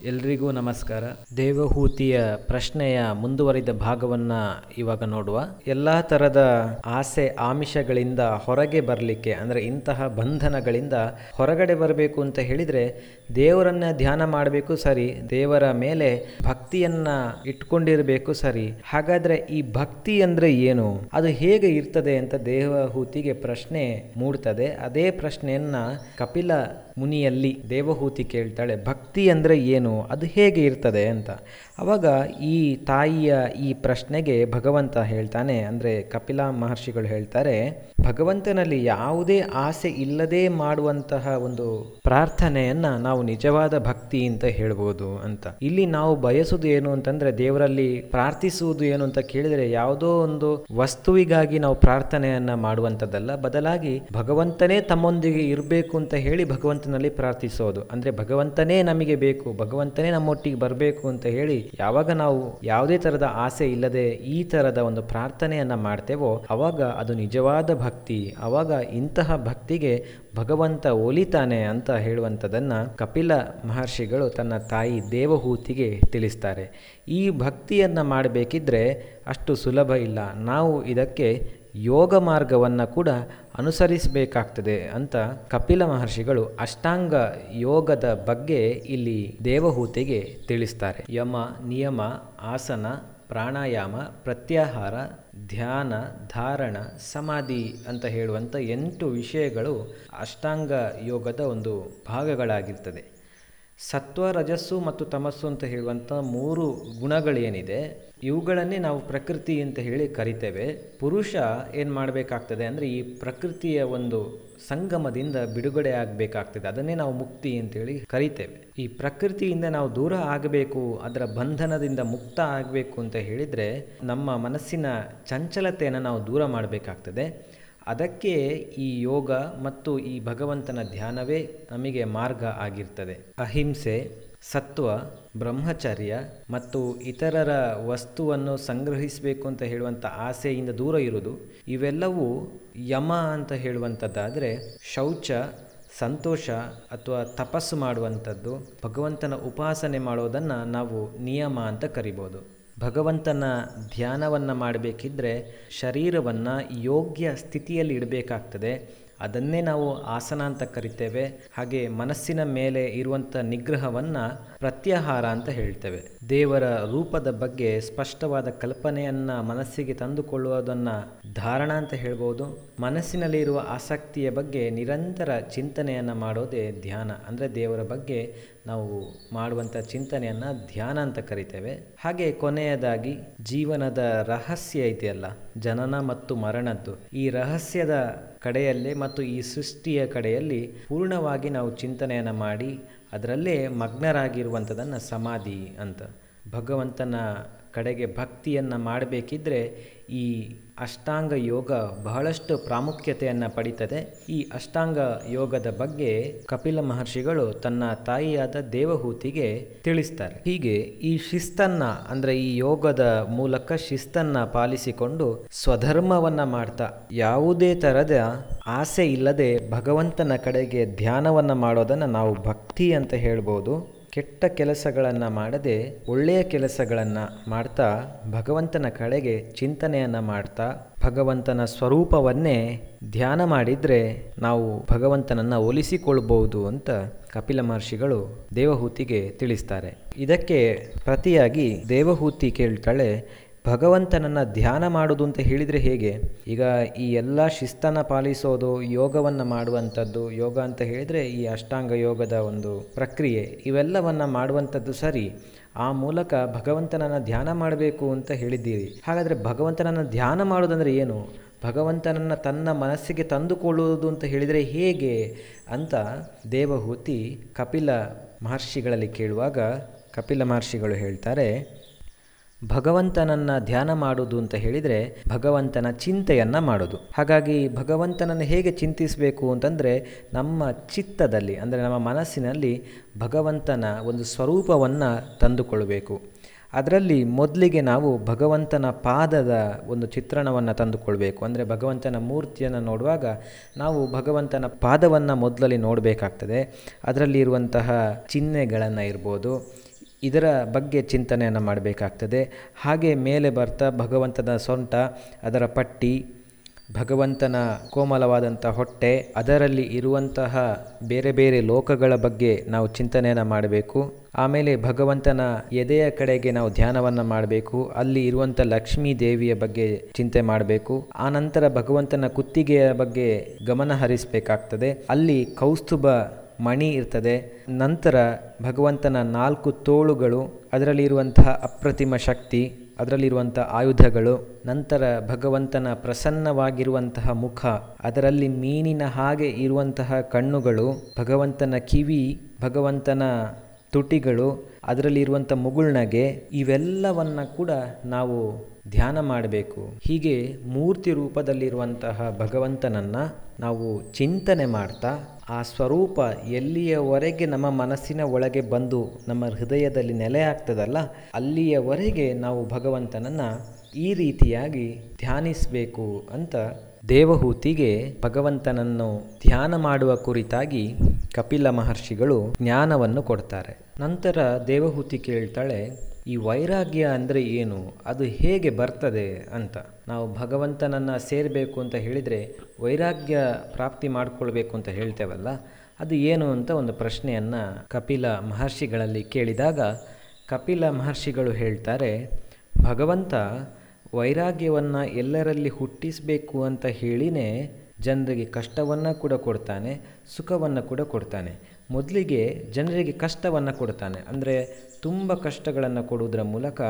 ಎಲ್ರಿಗೂ ನಮಸ್ಕಾರ. ದೇವಹೂತಿಯ ಪ್ರಶ್ನೆಯ ಮುಂದುವರಿದ ಭಾಗವನ್ನ ಇವಾಗ ನೋಡುವ. ಎಲ್ಲ ತರದ ಆಸೆ ಆಮಿಷಗಳಿಂದ ಹೊರಗೆ ಬರಲಿಕ್ಕೆ, ಅಂದರೆ ಇಂತಹ ಬಂಧನಗಳಿಂದ ಹೊರಗಡೆ ಬರಬೇಕು ಅಂತ ಹೇಳಿದರೆ, ದೇವರನ್ನ ಧ್ಯಾನ ಮಾಡಬೇಕು ಸರಿ, ದೇವರ ಮೇಲೆ ಭಕ್ತಿಯನ್ನ ಇಟ್ಕೊಂಡಿರಬೇಕು ಸರಿ. ಹಾಗಾದ್ರೆ ಈ ಭಕ್ತಿ ಅಂದರೆ ಏನು? ಅದು ಹೇಗೆ ಇರ್ತದೆ ಅಂತ ದೇವಹೂತಿಗೆ ಪ್ರಶ್ನೆ ಮೂಡ್ತದೆ. ಅದೇ ಪ್ರಶ್ನೆಯನ್ನ ಕಪಿಲ ಮುನಿಯಲ್ಲಿ ದೇವಹೂತಿ ಕೇಳ್ತಾಳೆ. ಭಕ್ತಿ ಅಂದರೆ ಏನು? ಅದು ಹೇಗೆ ಇರ್ತದೆ ಅಂತ. ಅವಾಗ ಈ ತಾಯಿಯ ಈ ಪ್ರಶ್ನೆಗೆ ಭಗವಂತ ಹೇಳ್ತಾನೆ, ಅಂದರೆ ಕಪಿಲ ಮಹರ್ಷಿಗಳು ಹೇಳ್ತಾರೆ, ಭಗವಂತನಲ್ಲಿ ಯಾವುದೇ ಆಸೆ ಇಲ್ಲದೆ ಮಾಡುವಂತಹ ಒಂದು ಪ್ರಾರ್ಥನೆಯನ್ನ ನಾವು ನಿಜವಾದ ಭಕ್ತಿ ಅಂತ ಹೇಳ್ಬೋದು ಅಂತ. ಇಲ್ಲಿ ನಾವು ಬಯಸುವುದು ಏನು ಅಂತಂದ್ರೆ, ದೇವರಲ್ಲಿ ಪ್ರಾರ್ಥಿಸುವುದು ಏನು ಅಂತ ಕೇಳಿದರೆ ಯಾವುದೋ ಒಂದು ವಸ್ತುವಿಗಾಗಿ ನಾವು ಪ್ರಾರ್ಥನೆಯನ್ನ ಮಾಡುವಂಥದ್ದಲ್ಲ. ಬದಲಾಗಿ ಭಗವಂತನೇ ತಮ್ಮೊಂದಿಗೆ ಇರಬೇಕು ಅಂತ ಹೇಳಿ ಭಗವಂತನಲ್ಲಿ ಪ್ರಾರ್ಥಿಸೋದು. ಅಂದ್ರೆ ಭಗವಂತನೇ ನಮಗೆ ಬೇಕು ಭಗವಂತನೇ ನಮ್ಮೊಟ್ಟಿಗೆ ಬರಬೇಕು ಅಂತ ಹೇಳಿ ಯಾವಾಗ ನಾವು ಯಾವುದೇ ತರದ ಆಸೆ ಇಲ್ಲದೆ ಈ ತರದ ಒಂದು ಪ್ರಾರ್ಥನೆಯನ್ನ ಮಾಡ್ತೇವೋ ಅವಾಗ ಅದು ನಿಜವಾದ ಭಕ್ತಿ, ಅವಾಗ ಇಂತಹ ಭಕ್ತಿಗೆ ಭಗವಂತ ಒಲಿತಾನೆ ಅಂತ ಹೇಳುವಂಥದ್ದನ್ನ ಕಪಿಲ ಮಹರ್ಷಿಗಳು ತನ್ನ ತಾಯಿ ದೇವಹೂತಿಗೆ ತಿಳಿಸ್ತಾರೆ. ಈ ಭಕ್ತಿಯನ್ನ ಮಾಡಬೇಕಿದ್ರೆ ಅಷ್ಟು ಸುಲಭ ಇಲ್ಲ. ನಾವು ಇದಕ್ಕೆ ಯೋಗ ಮಾರ್ಗವನ್ನು ಕೂಡ ಅನುಸರಿಸಬೇಕಾಗ್ತದೆ ಅಂತ ಕಪಿಲ ಮಹರ್ಷಿಗಳು ಅಷ್ಟಾಂಗ ಯೋಗದ ಬಗ್ಗೆ ಇಲ್ಲಿ ದೇವಹೂತಿಗೆ ತಿಳಿಸ್ತಾರೆ. ಯಮ, ನಿಯಮ, ಆಸನ, ಪ್ರಾಣಾಯಾಮ, ಪ್ರತ್ಯಾಹಾರ, ಧ್ಯಾನ, ಧಾರಣ, ಸಮಾಧಿ ಅಂತ ಹೇಳುವಂಥ ಎಂಟು ವಿಷಯಗಳು ಅಷ್ಟಾಂಗ ಯೋಗದ ಒಂದು ಭಾಗಗಳಾಗಿರ್ತದೆ. ಸತ್ವ, ರಜಸ್ಸು ಮತ್ತು ತಮಸ್ಸು ಅಂತ ಹೇಳುವಂಥ ಮೂರು ಗುಣಗಳೇನಿದೆ, ಇವುಗಳನ್ನೇ ನಾವು ಪ್ರಕೃತಿ ಅಂತ ಹೇಳಿ ಕರಿತೇವೆ. ಪುರುಷ ಏನು ಮಾಡಬೇಕಾಗ್ತದೆ ಅಂದರೆ ಈ ಪ್ರಕೃತಿಯ ಒಂದು ಸಂಗಮದಿಂದ ಬಿಡುಗಡೆ ಆಗಬೇಕಾಗ್ತದೆ. ಅದನ್ನೇ ನಾವು ಮುಕ್ತಿ ಅಂತೇಳಿ ಕರಿತೇವೆ. ಈ ಪ್ರಕೃತಿಯಿಂದ ನಾವು ದೂರ ಆಗಬೇಕು, ಅದರ ಬಂಧನದಿಂದ ಮುಕ್ತ ಆಗಬೇಕು ಅಂತ ಹೇಳಿದರೆ ನಮ್ಮ ಮನಸ್ಸಿನ ಚಂಚಲತೆಯನ್ನು ನಾವು ದೂರ ಮಾಡಬೇಕಾಗ್ತದೆ. ಅದಕ್ಕೆ ಈ ಯೋಗ ಮತ್ತು ಈ ಭಗವಂತನ ಧ್ಯಾನವೇ ನಮಗೆ ಮಾರ್ಗ ಆಗಿರ್ತದೆ. ಅಹಿಂಸೆ, ಸತ್ವ, ಬ್ರಹ್ಮಚರ್ಯ ಮತ್ತು ಇತರರ ವಸ್ತುವನ್ನು ಸಂಗ್ರಹಿಸಬೇಕು ಅಂತ ಹೇಳುವಂಥ ಆಸೆಯಿಂದ ದೂರ ಇರುವುದು, ಇವೆಲ್ಲವೂ ಯಮ ಅಂತ ಹೇಳುವಂಥದ್ದಾದರೆ ಶೌಚ, ಸಂತೋಷ ಅಥವಾ ತಪಸ್ಸು ಮಾಡುವಂಥದ್ದು ಭಗವಂತನ ಉಪಾಸನೆ ಮಾಡೋದನ್ನು ನಾವು ನಿಯಮ ಅಂತ ಕರಿಬೋದು. ಭಗವಂತನ ಧ್ಯಾನವನ್ನು ಮಾಡಬೇಕಿದ್ರೆ ಶರೀರವನ್ನು ಯೋಗ್ಯ ಸ್ಥಿತಿಯಲ್ಲಿ ಇಡಬೇಕಾಗ್ತದೆ. ಅದನ್ನೇ ನಾವು ಆಸನ ಅಂತ ಕರಿತೇವೆ. ಹಾಗೆ ಮನಸ್ಸಿನ ಮೇಲೆ ಇರುವಂಥ ನಿಗ್ರಹವನ್ನು ಪ್ರತ್ಯಾಹಾರ ಅಂತ ಹೇಳ್ತೇವೆ. ದೇವರ ರೂಪದ ಬಗ್ಗೆ ಸ್ಪಷ್ಟವಾದ ಕಲ್ಪನೆಯನ್ನು ಮನಸ್ಸಿಗೆ ತಂದುಕೊಳ್ಳುವುದನ್ನು ಧಾರಣ ಅಂತ ಹೇಳ್ಬೋದು. ಮನಸ್ಸಿನಲ್ಲಿ ಇರುವ ಆಸಕ್ತಿಯ ಬಗ್ಗೆ ನಿರಂತರ ಚಿಂತನೆಯನ್ನು ಮಾಡೋದೇ ಧ್ಯಾನ. ಅಂದರೆ ದೇವರ ಬಗ್ಗೆ ನಾವು ಮಾಡುವಂಥ ಚಿಂತನೆಯನ್ನು ಧ್ಯಾನ ಅಂತ ಕರಿತೇವೆ. ಹಾಗೆ ಕೊನೆಯದಾಗಿ ಜೀವನದ ರಹಸ್ಯ ಇದೆಯಲ್ಲ, ಜನನ ಮತ್ತು ಮರಣದ್ದು. ಈ ರಹಸ್ಯದ ಕಡೆಯಲ್ಲೇ ಮತ್ತು ಈ ಸೃಷ್ಟಿಯ ಕಡೆಯಲ್ಲಿ ಪೂರ್ಣವಾಗಿ ನಾವು ಚಿಂತನೆಯನ್ನು ಮಾಡಿ, ಅದರಲ್ಲೇ ಮಗ್ನರಾಗಿರುವಂಥದ್ದನ್ನು ಸಮಾಧಿ ಅಂತ. ಭಗವಂತನ ಕಡೆಗೆ ಭಕ್ತಿಯನ್ನು ಮಾಡಬೇಕಿದ್ರೆ ಈ ಅಷ್ಟಾಂಗ ಯೋಗ ಬಹಳಷ್ಟು ಪ್ರಾಮುಖ್ಯತೆಯನ್ನು ಪಡೀತದೆ. ಈ ಅಷ್ಟಾಂಗ ಯೋಗದ ಬಗ್ಗೆ ಕಪಿಲ ಮಹರ್ಷಿಗಳು ತನ್ನ ತಾಯಿಯಾದ ದೇವಹೂತಿಗೆ ತಿಳಿಸ್ತಾರೆ. ಹೀಗೆ ಈ ಶಿಸ್ತನ್ನ, ಅಂದರೆ ಈ ಯೋಗದ ಮೂಲಕ ಶಿಸ್ತನ್ನ ಪಾಲಿಸಿಕೊಂಡು ಸ್ವಧರ್ಮವನ್ನ ಮಾಡ್ತಾ, ಯಾವುದೇ ಥರದ ಆಸೆ ಇಲ್ಲದೆ ಭಗವಂತನ ಕಡೆಗೆ ಧ್ಯಾನವನ್ನ ಮಾಡೋದನ್ನು ನಾವು ಭಕ್ತಿ ಅಂತ ಹೇಳ್ಬೋದು. ಕೆಟ್ಟ ಕೆಲಸಗಳನ್ನು ಮಾಡದೆ ಒಳ್ಳೆಯ ಕೆಲಸಗಳನ್ನು ಮಾಡ್ತಾ ಭಗವಂತನ ಕಡೆಗೆ ಚಿಂತನೆಯನ್ನು ಮಾಡ್ತಾ ಭಗವಂತನ ಸ್ವರೂಪವನ್ನೇ ಧ್ಯಾನ ಮಾಡಿದರೆ ನಾವು ಭಗವಂತನನ್ನು ಒಲಿಸಿಕೊಳ್ಬಹುದು ಅಂತ ಕಪಿಲ ಮಹರ್ಷಿಗಳು ದೇವಹೂತಿಗೆ ತಿಳಿಸ್ತಾರೆ. ಇದಕ್ಕೆ ಪ್ರತಿಯಾಗಿ ದೇವಹೂತಿ ಕೇಳ್ತಾಳೆ ಭಗವಂತನನ್ನು ಧ್ಯಾನ ಮಾಡೋದು ಅಂತ ಹೇಳಿದರೆ ಹೇಗೆ? ಈಗ ಈ ಎಲ್ಲ ಶಿಸ್ತನ್ನು ಪಾಲಿಸೋದು, ಯೋಗವನ್ನು ಮಾಡುವಂಥದ್ದು, ಯೋಗ ಅಂತ ಹೇಳಿದರೆ ಈ ಅಷ್ಟಾಂಗ ಯೋಗದ ಒಂದು ಪ್ರಕ್ರಿಯೆ, ಇವೆಲ್ಲವನ್ನು ಮಾಡುವಂಥದ್ದು ಸರಿ. ಆ ಮೂಲಕ ಭಗವಂತನನ್ನು ಧ್ಯಾನ ಮಾಡಬೇಕು ಅಂತ ಹೇಳಿದ್ದೀರಿ. ಹಾಗಾದರೆ ಭಗವಂತನನ್ನು ಧ್ಯಾನ ಮಾಡೋದಂದರೆ ಏನು? ಭಗವಂತನನ್ನು ತನ್ನ ಮನಸ್ಸಿಗೆ ತಂದುಕೊಳ್ಳುವುದು ಅಂತ ಹೇಳಿದರೆ ಹೇಗೆ ಅಂತ ದೇವಹೂತಿ ಕಪಿಲ ಮಹರ್ಷಿಗಳಲ್ಲಿ ಕೇಳುವಾಗ ಕಪಿಲ ಮಹರ್ಷಿಗಳು ಹೇಳ್ತಾರೆ ಭಗವಂತನನ್ನು ಧ್ಯಾನ ಮಾಡುವುದು ಅಂತ ಹೇಳಿದರೆ ಭಗವಂತನ ಚಿಂತೆಯನ್ನು ಮಾಡೋದು ಹಾಗಾಗಿ ಭಗವಂತನನ್ನು ಹೇಗೆ ಚಿಂತಿಸಬೇಕು ಅಂತಂದರೆ ನಮ್ಮ ಚಿತ್ತದಲ್ಲಿ, ಅಂದರೆ ನಮ್ಮ ಮನಸ್ಸಿನಲ್ಲಿ ಭಗವಂತನ ಒಂದು ಸ್ವರೂಪವನ್ನು ತಂದುಕೊಳ್ಳಬೇಕು. ಅದರಲ್ಲಿ ಮೊದಲಿಗೆ ನಾವು ಭಗವಂತನ ಪಾದದ ಒಂದು ಚಿತ್ರಣವನ್ನು ತಂದುಕೊಳ್ಬೇಕು. ಅಂದರೆ ಭಗವಂತನ ಮೂರ್ತಿಯನ್ನು ನೋಡುವಾಗ ನಾವು ಭಗವಂತನ ಪಾದವನ್ನು ಮೊದಲಲ್ಲಿ ನೋಡಬೇಕಾಗ್ತದೆ. ಅದರಲ್ಲಿ ಇರುವಂತಹ ಚಿಹ್ನೆಗಳನ್ನು ಇರ್ಬೋದು ಇದರ ಬಗ್ಗೆ ಚಿಂತನೆಯನ್ನು ಮಾಡಬೇಕಾಗ್ತದೆ. ಹಾಗೆ ಮೇಲೆ ಬರ್ತಾ ಭಗವಂತನ ಸೊಂಟ, ಅದರ ಪಟ್ಟಿ, ಭಗವಂತನ ಕೋಮಲವಾದಂಥ ಹೊಟ್ಟೆ, ಅದರಲ್ಲಿ ಇರುವಂತಹ ಬೇರೆ ಬೇರೆ ಲೋಕಗಳ ಬಗ್ಗೆ ನಾವು ಚಿಂತನೆಯನ್ನು ಮಾಡಬೇಕು. ಆಮೇಲೆ ಭಗವಂತನ ಎದೆಯ ಕಡೆಗೆ ನಾವು ಧ್ಯಾನವನ್ನು ಮಾಡಬೇಕು. ಅಲ್ಲಿ ಇರುವಂಥ ಲಕ್ಷ್ಮೀ ದೇವಿಯ ಬಗ್ಗೆ ಚಿಂತೆ ಮಾಡಬೇಕು. ಆನಂತರ ಭಗವಂತನ ಕುತ್ತಿಗೆಯ ಬಗ್ಗೆ ಗಮನ ಹರಿಸಬೇಕಾಗ್ತದೆ. ಅಲ್ಲಿ ಕೌಸ್ತುಭ ಮಣಿ ಇರ್ತದೆ. ನಂತರ ಭಗವಂತನ ನಾಲ್ಕು ತೋಳುಗಳು, ಅದರಲ್ಲಿರುವಂತಹ ಅಪ್ರತಿಮ ಶಕ್ತಿ ಅದರಲ್ಲಿರುವಂಥ ಆಯುಧಗಳು, ನಂತರ ಭಗವಂತನ ಪ್ರಸನ್ನವಾಗಿರುವಂತಹ ಮುಖ, ಅದರಲ್ಲಿ ಮೀನಿನ ಹಾಗೆ ಇರುವಂತಹ ಕಣ್ಣುಗಳು, ಭಗವಂತನ ಕಿವಿ, ಭಗವಂತನ ತುಟಿಗಳು ಅದರಲ್ಲಿರುವಂಥ ಮುಗುಳ್ನಗೆ, ಇವೆಲ್ಲವನ್ನು ಕೂಡ ನಾವು ಧ್ಯಾನ ಮಾಡಬೇಕು. ಹೀಗೆ ಮೂರ್ತಿ ರೂಪದಲ್ಲಿರುವಂತಹ ಭಗವಂತನನ್ನು ನಾವು ಚಿಂತನೆ ಮಾಡ್ತಾ, ಆ ಸ್ವರೂಪ ಎಲ್ಲಿಯವರೆಗೆ ನಮ್ಮ ಮನಸ್ಸಿನ ಒಳಗೆ ಬಂದು ನಮ್ಮ ಹೃದಯದಲ್ಲಿ ನೆಲೆ ಆಗ್ತದಲ್ಲ, ಅಲ್ಲಿಯವರೆಗೆ ನಾವು ಭಗವಂತನನ್ನು ಈ ರೀತಿಯಾಗಿ ಧ್ಯಾನಿಸಬೇಕು ಅಂತ ದೇವಹೂತಿಗೆ ಭಗವಂತನನ್ನು ಧ್ಯಾನ ಮಾಡುವ ಕುರಿತಾಗಿ ಕಪಿಲ ಮಹರ್ಷಿಗಳು ಜ್ಞಾನವನ್ನು ಕೊಡ್ತಾರೆ. ನಂತರ ದೇವಹೂತಿ ಕೇಳ್ತಾಳೆ ಈ ವೈರಾಗ್ಯ ಅಂದರೆ ಏನು? ಅದು ಹೇಗೆ ಬರ್ತದೆ ಅಂತ. ನಾವು ಭಗವಂತನನ್ನು ಸೇರಬೇಕು ಅಂತ ಹೇಳಿದರೆ ವೈರಾಗ್ಯ ಪ್ರಾಪ್ತಿ ಮಾಡಿಕೊಳ್ಬೇಕು ಅಂತ ಹೇಳ್ತೇವಲ್ಲ? ಅದು ಏನು ಅಂತ ಒಂದು ಪ್ರಶ್ನೆಯನ್ನು ಕಪಿಲ ಮಹರ್ಷಿಗಳಲ್ಲಿ ಕೇಳಿದಾಗ ಕಪಿಲ ಮಹರ್ಷಿಗಳು ಹೇಳ್ತಾರೆ, ಭಗವಂತ, ವೈರಾಗ್ಯವನ್ನು ಎಲ್ಲರಲ್ಲಿ ಹುಟ್ಟಿಸಬೇಕು ಅಂತ ಹೇಳಿನೇ ಜನರಿಗೆ ಕಷ್ಟವನ್ನು ಕೂಡ ಕೊಡ್ತಾನೆ, ಸುಖವನ್ನು ಕೂಡ ಕೊಡ್ತಾನೆ. ಮೊದಲಿಗೆ ಜನರಿಗೆ ಕಷ್ಟವನ್ನು ಕೊಡ್ತಾನೆ. ಅಂದರೆ ತುಂಬ ಕಷ್ಟಗಳನ್ನು ಕೊಡುವುದರ ಮೂಲಕ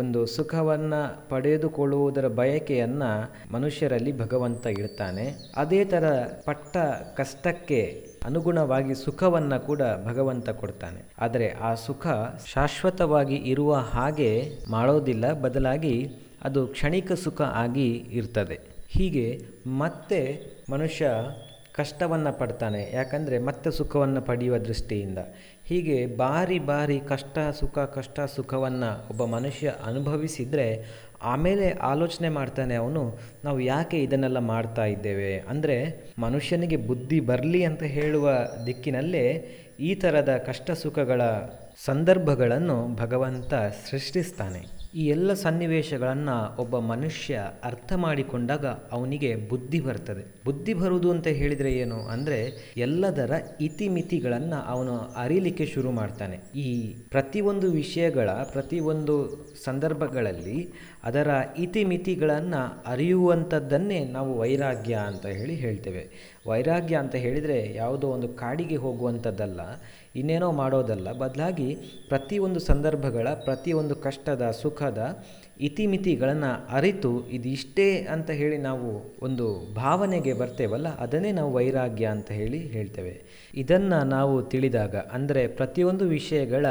ಒಂದು ಸುಖವನ್ನು ಪಡೆದುಕೊಳ್ಳುವುದರ ಬಯಕೆಯನ್ನು ಮನುಷ್ಯರಲ್ಲಿ ಭಗವಂತ ಇಡ್ತಾನೆ. ಅದೇ ಥರ ಪಟ್ಟ ಕಷ್ಟಕ್ಕೆ ಅನುಗುಣವಾಗಿ ಸುಖವನ್ನು ಕೂಡ ಭಗವಂತ ಕೊಡ್ತಾನೆ. ಆದರೆ ಆ ಸುಖ ಶಾಶ್ವತವಾಗಿ ಇರುವ ಹಾಗೆ ಮಾಡೋದಿಲ್ಲ, ಬದಲಾಗಿ ಅದು ಕ್ಷಣಿಕ ಸುಖ ಆಗಿ ಇರ್ತದೆ. ಹೀಗೆ ಮತ್ತೆ ಮನುಷ್ಯ ಕಷ್ಟವನ್ನು ಪಡ್ತಾನೆ. ಯಾಕಂದರೆ ಮತ್ತೆ ಸುಖವನ್ನು ಪಡೆಯುವ ದೃಷ್ಟಿಯಿಂದ. ಹೀಗೆ ಬಾರಿ ಬಾರಿ ಕಷ್ಟ, ಸುಖ, ಕಷ್ಟ, ಸುಖವನ್ನು ಒಬ್ಬ ಮನುಷ್ಯ ಅನುಭವಿಸಿದರೆ ಆಮೇಲೆ ಆಲೋಚನೆ ಮಾಡ್ತಾನೆ ಅವನು, ನಾವು ಯಾಕೆ ಇದನ್ನೆಲ್ಲ ಮಾಡ್ತಾ ಇದ್ದೇವೆ? ಅಂದರೆ ಮನುಷ್ಯನಿಗೆ ಬುದ್ಧಿ ಬರಲಿ ಅಂತ ಹೇಳುವ ದಿಕ್ಕಿನಲ್ಲೇ ಈ ಥರದ ಕಷ್ಟ, ಸುಖಗಳ ಸಂದರ್ಭಗಳನ್ನು ಭಗವಂತ ಸೃಷ್ಟಿಸ್ತಾನೆ. ಈ ಎಲ್ಲ ಸನ್ನಿವೇಶಗಳನ್ನು ಒಬ್ಬ ಮನುಷ್ಯ ಅರ್ಥ ಮಾಡಿಕೊಂಡಾಗ ಅವನಿಗೆ ಬುದ್ಧಿ ಬರ್ತದೆ. ಬುದ್ಧಿ ಬರುವುದು ಅಂತ ಹೇಳಿದರೆ ಏನು ಅಂದರೆ ಎಲ್ಲದರ ಇತಿಮಿತಿಗಳನ್ನು ಅವನು ಅರಿಲಿಕ್ಕೆ ಶುರು ಮಾಡ್ತಾನೆ. ಈ ಪ್ರತಿಯೊಂದು ವಿಷಯಗಳ ಪ್ರತಿಯೊಂದು ಸಂದರ್ಭಗಳಲ್ಲಿ ಅದರ ಇತಿಮಿತಿಗಳನ್ನು ಅರಿಯುವಂಥದ್ದನ್ನೇ ನಾವು ವೈರಾಗ್ಯ ಅಂತ ಹೇಳಿ ಹೇಳ್ತೇವೆ. ವೈರಾಗ್ಯ ಅಂತ ಹೇಳಿದರೆ ಯಾವುದೋ ಒಂದು ಕಾಡಿಗೆ ಹೋಗುವಂಥದ್ದಲ್ಲ ಇನ್ನೇನೋ ಮಾಡೋದಲ್ಲ. ಬದಲಾಗಿ ಪ್ರತಿಯೊಂದು ಸಂದರ್ಭಗಳ, ಪ್ರತಿಯೊಂದು ಕಷ್ಟದ, ಸುಖದ ಇತಿಮಿತಿಗಳನ್ನು ಅರಿತು ಇದಿಷ್ಟೇ ಅಂತ ಹೇಳಿ ನಾವು ಒಂದು ಭಾವನೆಗೆ ಬರ್ತೇವಲ್ಲ, ಅದನ್ನೇ ನಾವು ವೈರಾಗ್ಯ ಅಂತ ಹೇಳಿ ಹೇಳ್ತೇವೆ. ಇದನ್ನು ನಾವು ತಿಳಿದಾಗ, ಅಂದರೆ ಪ್ರತಿಯೊಂದು ವಿಷಯಗಳ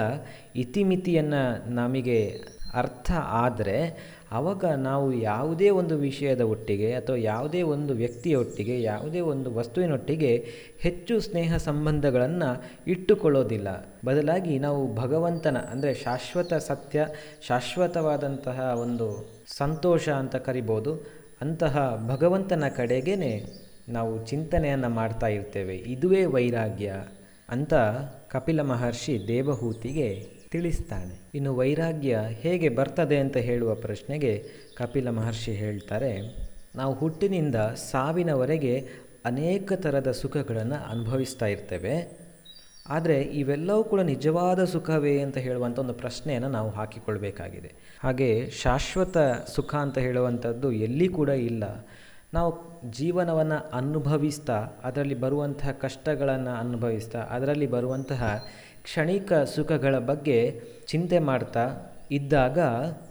ಇತಿಮಿತಿಯನ್ನು ನಮಗೆ ಅರ್ಥ ಆದರೆ ಆವಾಗ ನಾವು ಯಾವುದೇ ಒಂದು ವಿಷಯದ ಒಟ್ಟಿಗೆ ಅಥವಾ ಯಾವುದೇ ಒಂದು ವ್ಯಕ್ತಿಯ ಒಟ್ಟಿಗೆ, ಯಾವುದೇ ಒಂದು ವಸ್ತುವಿನೊಟ್ಟಿಗೆ ಹೆಚ್ಚು ಸ್ನೇಹ ಸಂಬಂಧಗಳನ್ನು ಇಟ್ಟುಕೊಳ್ಳೋದಿಲ್ಲ. ಬದಲಾಗಿ ನಾವು ಭಗವಂತನ ಅಂದರೆ ಶಾಶ್ವತ ಸತ್ಯ, ಶಾಶ್ವತವಾದಂತಹ ಒಂದು ಸಂತೋಷ ಅಂತ ಕರಿಬೋದು, ಅಂತಹ ಭಗವಂತನ ಕಡೆಗೇ ನಾವು ಚಿಂತನೆಯನ್ನು ಮಾಡ್ತಾ ಇರ್ತೇವೆ. ಇದುವೇ ವೈರಾಗ್ಯ ಅಂತ ಕಪಿಲ ಮಹರ್ಷಿ ದೇವಹೂತಿಗೆ ತಿಳಿಸ್ತಾನೆ. ಇನ್ನು ವೈರಾಗ್ಯ ಹೇಗೆ ಬರ್ತದೆ ಅಂತ ಹೇಳುವ ಪ್ರಶ್ನೆಗೆ ಕಪಿಲ ಮಹರ್ಷಿ ಹೇಳ್ತಾರೆ, ನಾವು ಹುಟ್ಟಿನಿಂದ ಸಾವಿನವರೆಗೆ ಅನೇಕ ಥರದ ಸುಖಗಳನ್ನು ಅನುಭವಿಸ್ತಾ ಇರ್ತೇವೆ. ಆದರೆ ಇವೆಲ್ಲವೂ ಕೂಡ ನಿಜವಾದ ಸುಖವೇ ಅಂತ ಹೇಳುವಂಥ ಒಂದು ಪ್ರಶ್ನೆಯನ್ನು ನಾವು ಹಾಕಿಕೊಳ್ಬೇಕಾಗಿದೆ. ಹಾಗೆ ಶಾಶ್ವತ ಸುಖ ಅಂತ ಹೇಳುವಂಥದ್ದು ಎಲ್ಲಿ ಕೂಡ ಇಲ್ಲ. ನಾವು ಜೀವನವನ್ನು ಅನುಭವಿಸ್ತಾ, ಅದರಲ್ಲಿ ಬರುವಂತಹ ಕಷ್ಟಗಳನ್ನು ಅನುಭವಿಸ್ತಾ, ಅದರಲ್ಲಿ ಬರುವಂತಹ ಕ್ಷಣಿಕ ಸುಖಗಳ ಬಗ್ಗೆ ಚಿಂತೆ ಮಾಡ್ತಾ ಇದ್ದಾಗ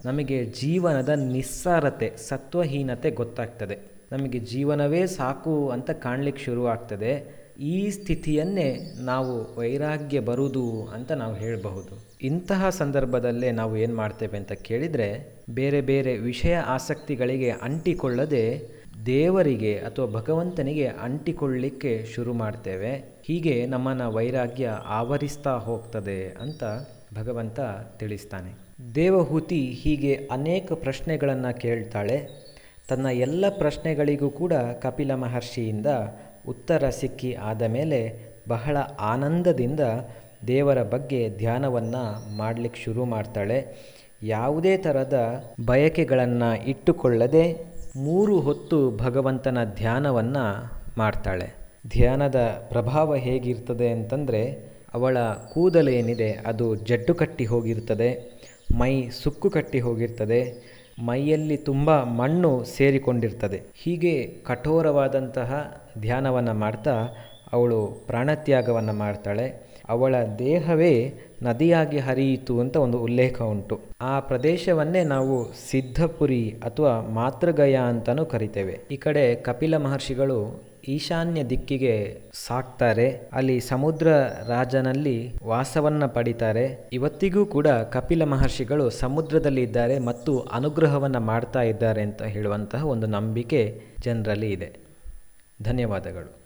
ನಮಗೆ ಜೀವನದ ನಿಸ್ಸಾರತೆ, ಸತ್ವಹೀನತೆ ಗೊತ್ತಾಗ್ತದೆ. ನಮಗೆ ಜೀವನವೇ ಸಾಕು ಅಂತ ಕಾಣಲಿಕ್ಕೆ ಶುರುವಾಗ್ತದೆ. ಈ ಸ್ಥಿತಿಯನ್ನೇ ನಾವು ವೈರಾಗ್ಯ ಬರುವುದು ಅಂತ ನಾವು ಹೇಳಬಹುದು. ಇಂತಹ ಸಂದರ್ಭದಲ್ಲೇ ನಾವು ಏನು ಮಾಡ್ತೇವೆ ಅಂತ ಕೇಳಿದರೆ, ಬೇರೆ ಬೇರೆ ವಿಷಯ ಆಸಕ್ತಿಗಳಿಗೆ ಅಂಟಿಕೊಳ್ಳದೆ ದೇವರಿಗೆ ಅಥವಾ ಭಗವಂತನಿಗೆ ಅಂಟಿಕೊಳ್ಳಿಕ್ಕೆ ಶುರು ಮಾಡ್ತೇವೆ. ಹೀಗೆ ನಮ್ಮನ್ನು ವೈರಾಗ್ಯ ಆವರಿಸ್ತಾ ಹೋಗ್ತದೆ ಅಂತ ಭಗವಂತ ತಿಳಿಸ್ತಾನೆ. ದೇವಹೂತಿ ಹೀಗೆ ಅನೇಕ ಪ್ರಶ್ನೆಗಳನ್ನು ಕೇಳ್ತಾಳೆ. ತನ್ನ ಎಲ್ಲ ಪ್ರಶ್ನೆಗಳಿಗೂ ಕೂಡ ಕಪಿಲ ಮಹರ್ಷಿಯಿಂದ ಉತ್ತರ ಸಿಕ್ಕಿ ಆದ ಮೇಲೆ ಬಹಳ ಆನಂದದಿಂದ ದೇವರ ಬಗ್ಗೆ ಧ್ಯಾನವನ್ನು ಮಾಡಲಿಕ್ಕೆ ಶುರು ಮಾಡ್ತಾಳೆ. ಯಾವುದೇ ಥರದ ಬಯಕೆಗಳನ್ನು ಇಟ್ಟುಕೊಳ್ಳದೆ ಮೂರು ಹೊತ್ತು ಭಗವಂತನ ಧ್ಯಾನವನ್ನು ಮಾಡ್ತಾಳೆ. ಧ್ಯಾನದ ಪ್ರಭಾವ ಹೇಗಿರ್ತದೆ ಅಂತಂದರೆ, ಅವಳ ಕೂದಲೇನಿದೆ ಅದು ಜಡ್ಡು ಕಟ್ಟಿ ಹೋಗಿರ್ತದೆ, ಮೈ ಸುಕ್ಕು ಕಟ್ಟಿ ಹೋಗಿರ್ತದೆ, ಮೈಯಲ್ಲಿ ತುಂಬ ಮಣ್ಣು ಸೇರಿಕೊಂಡಿರ್ತದೆ. ಹೀಗೆ ಕಠೋರವಾದಂತಹ ಧ್ಯಾನವನ್ನು ಮಾಡ್ತಾ ಅವಳು ಪ್ರಾಣತ್ಯಾಗವನ್ನು ಮಾಡ್ತಾಳೆ. ಅವಳ ದೇಹವೇ ನದಿಯಾಗಿ ಹರಿಯಿತು ಅಂತ ಒಂದು ಉಲ್ಲೇಖ ಉಂಟು. ಆ ಪ್ರದೇಶವನ್ನೇ ನಾವು ಸಿದ್ಧಪುರಿ ಅಥವಾ ಮಾತೃಗಯ ಅಂತಲೂ ಕರಿತೇವೆ. ಈ ಕಡೆ ಕಪಿಲ ಮಹರ್ಷಿಗಳು ಈಶಾನ್ಯ ದಿಕ್ಕಿಗೆ ಸಾಕ್ತಾರೆ. ಅಲ್ಲಿ ಸಮುದ್ರ ರಾಜನಲ್ಲಿ ವಾಸವನ್ನು ಪಡಿತಾರೆ. ಇವತ್ತಿಗೂ ಕೂಡ ಕಪಿಲ ಮಹರ್ಷಿಗಳು ಸಮುದ್ರದಲ್ಲಿ ಇದ್ದಾರೆ ಮತ್ತು ಅನುಗ್ರಹವನ್ನು ಮಾಡ್ತಾ ಇದ್ದಾರೆ ಅಂತ ಹೇಳುವಂತಹ ಒಂದು ನಂಬಿಕೆ ಜನರಲ್ಲಿ ಇದೆ. ಧನ್ಯವಾದಗಳು.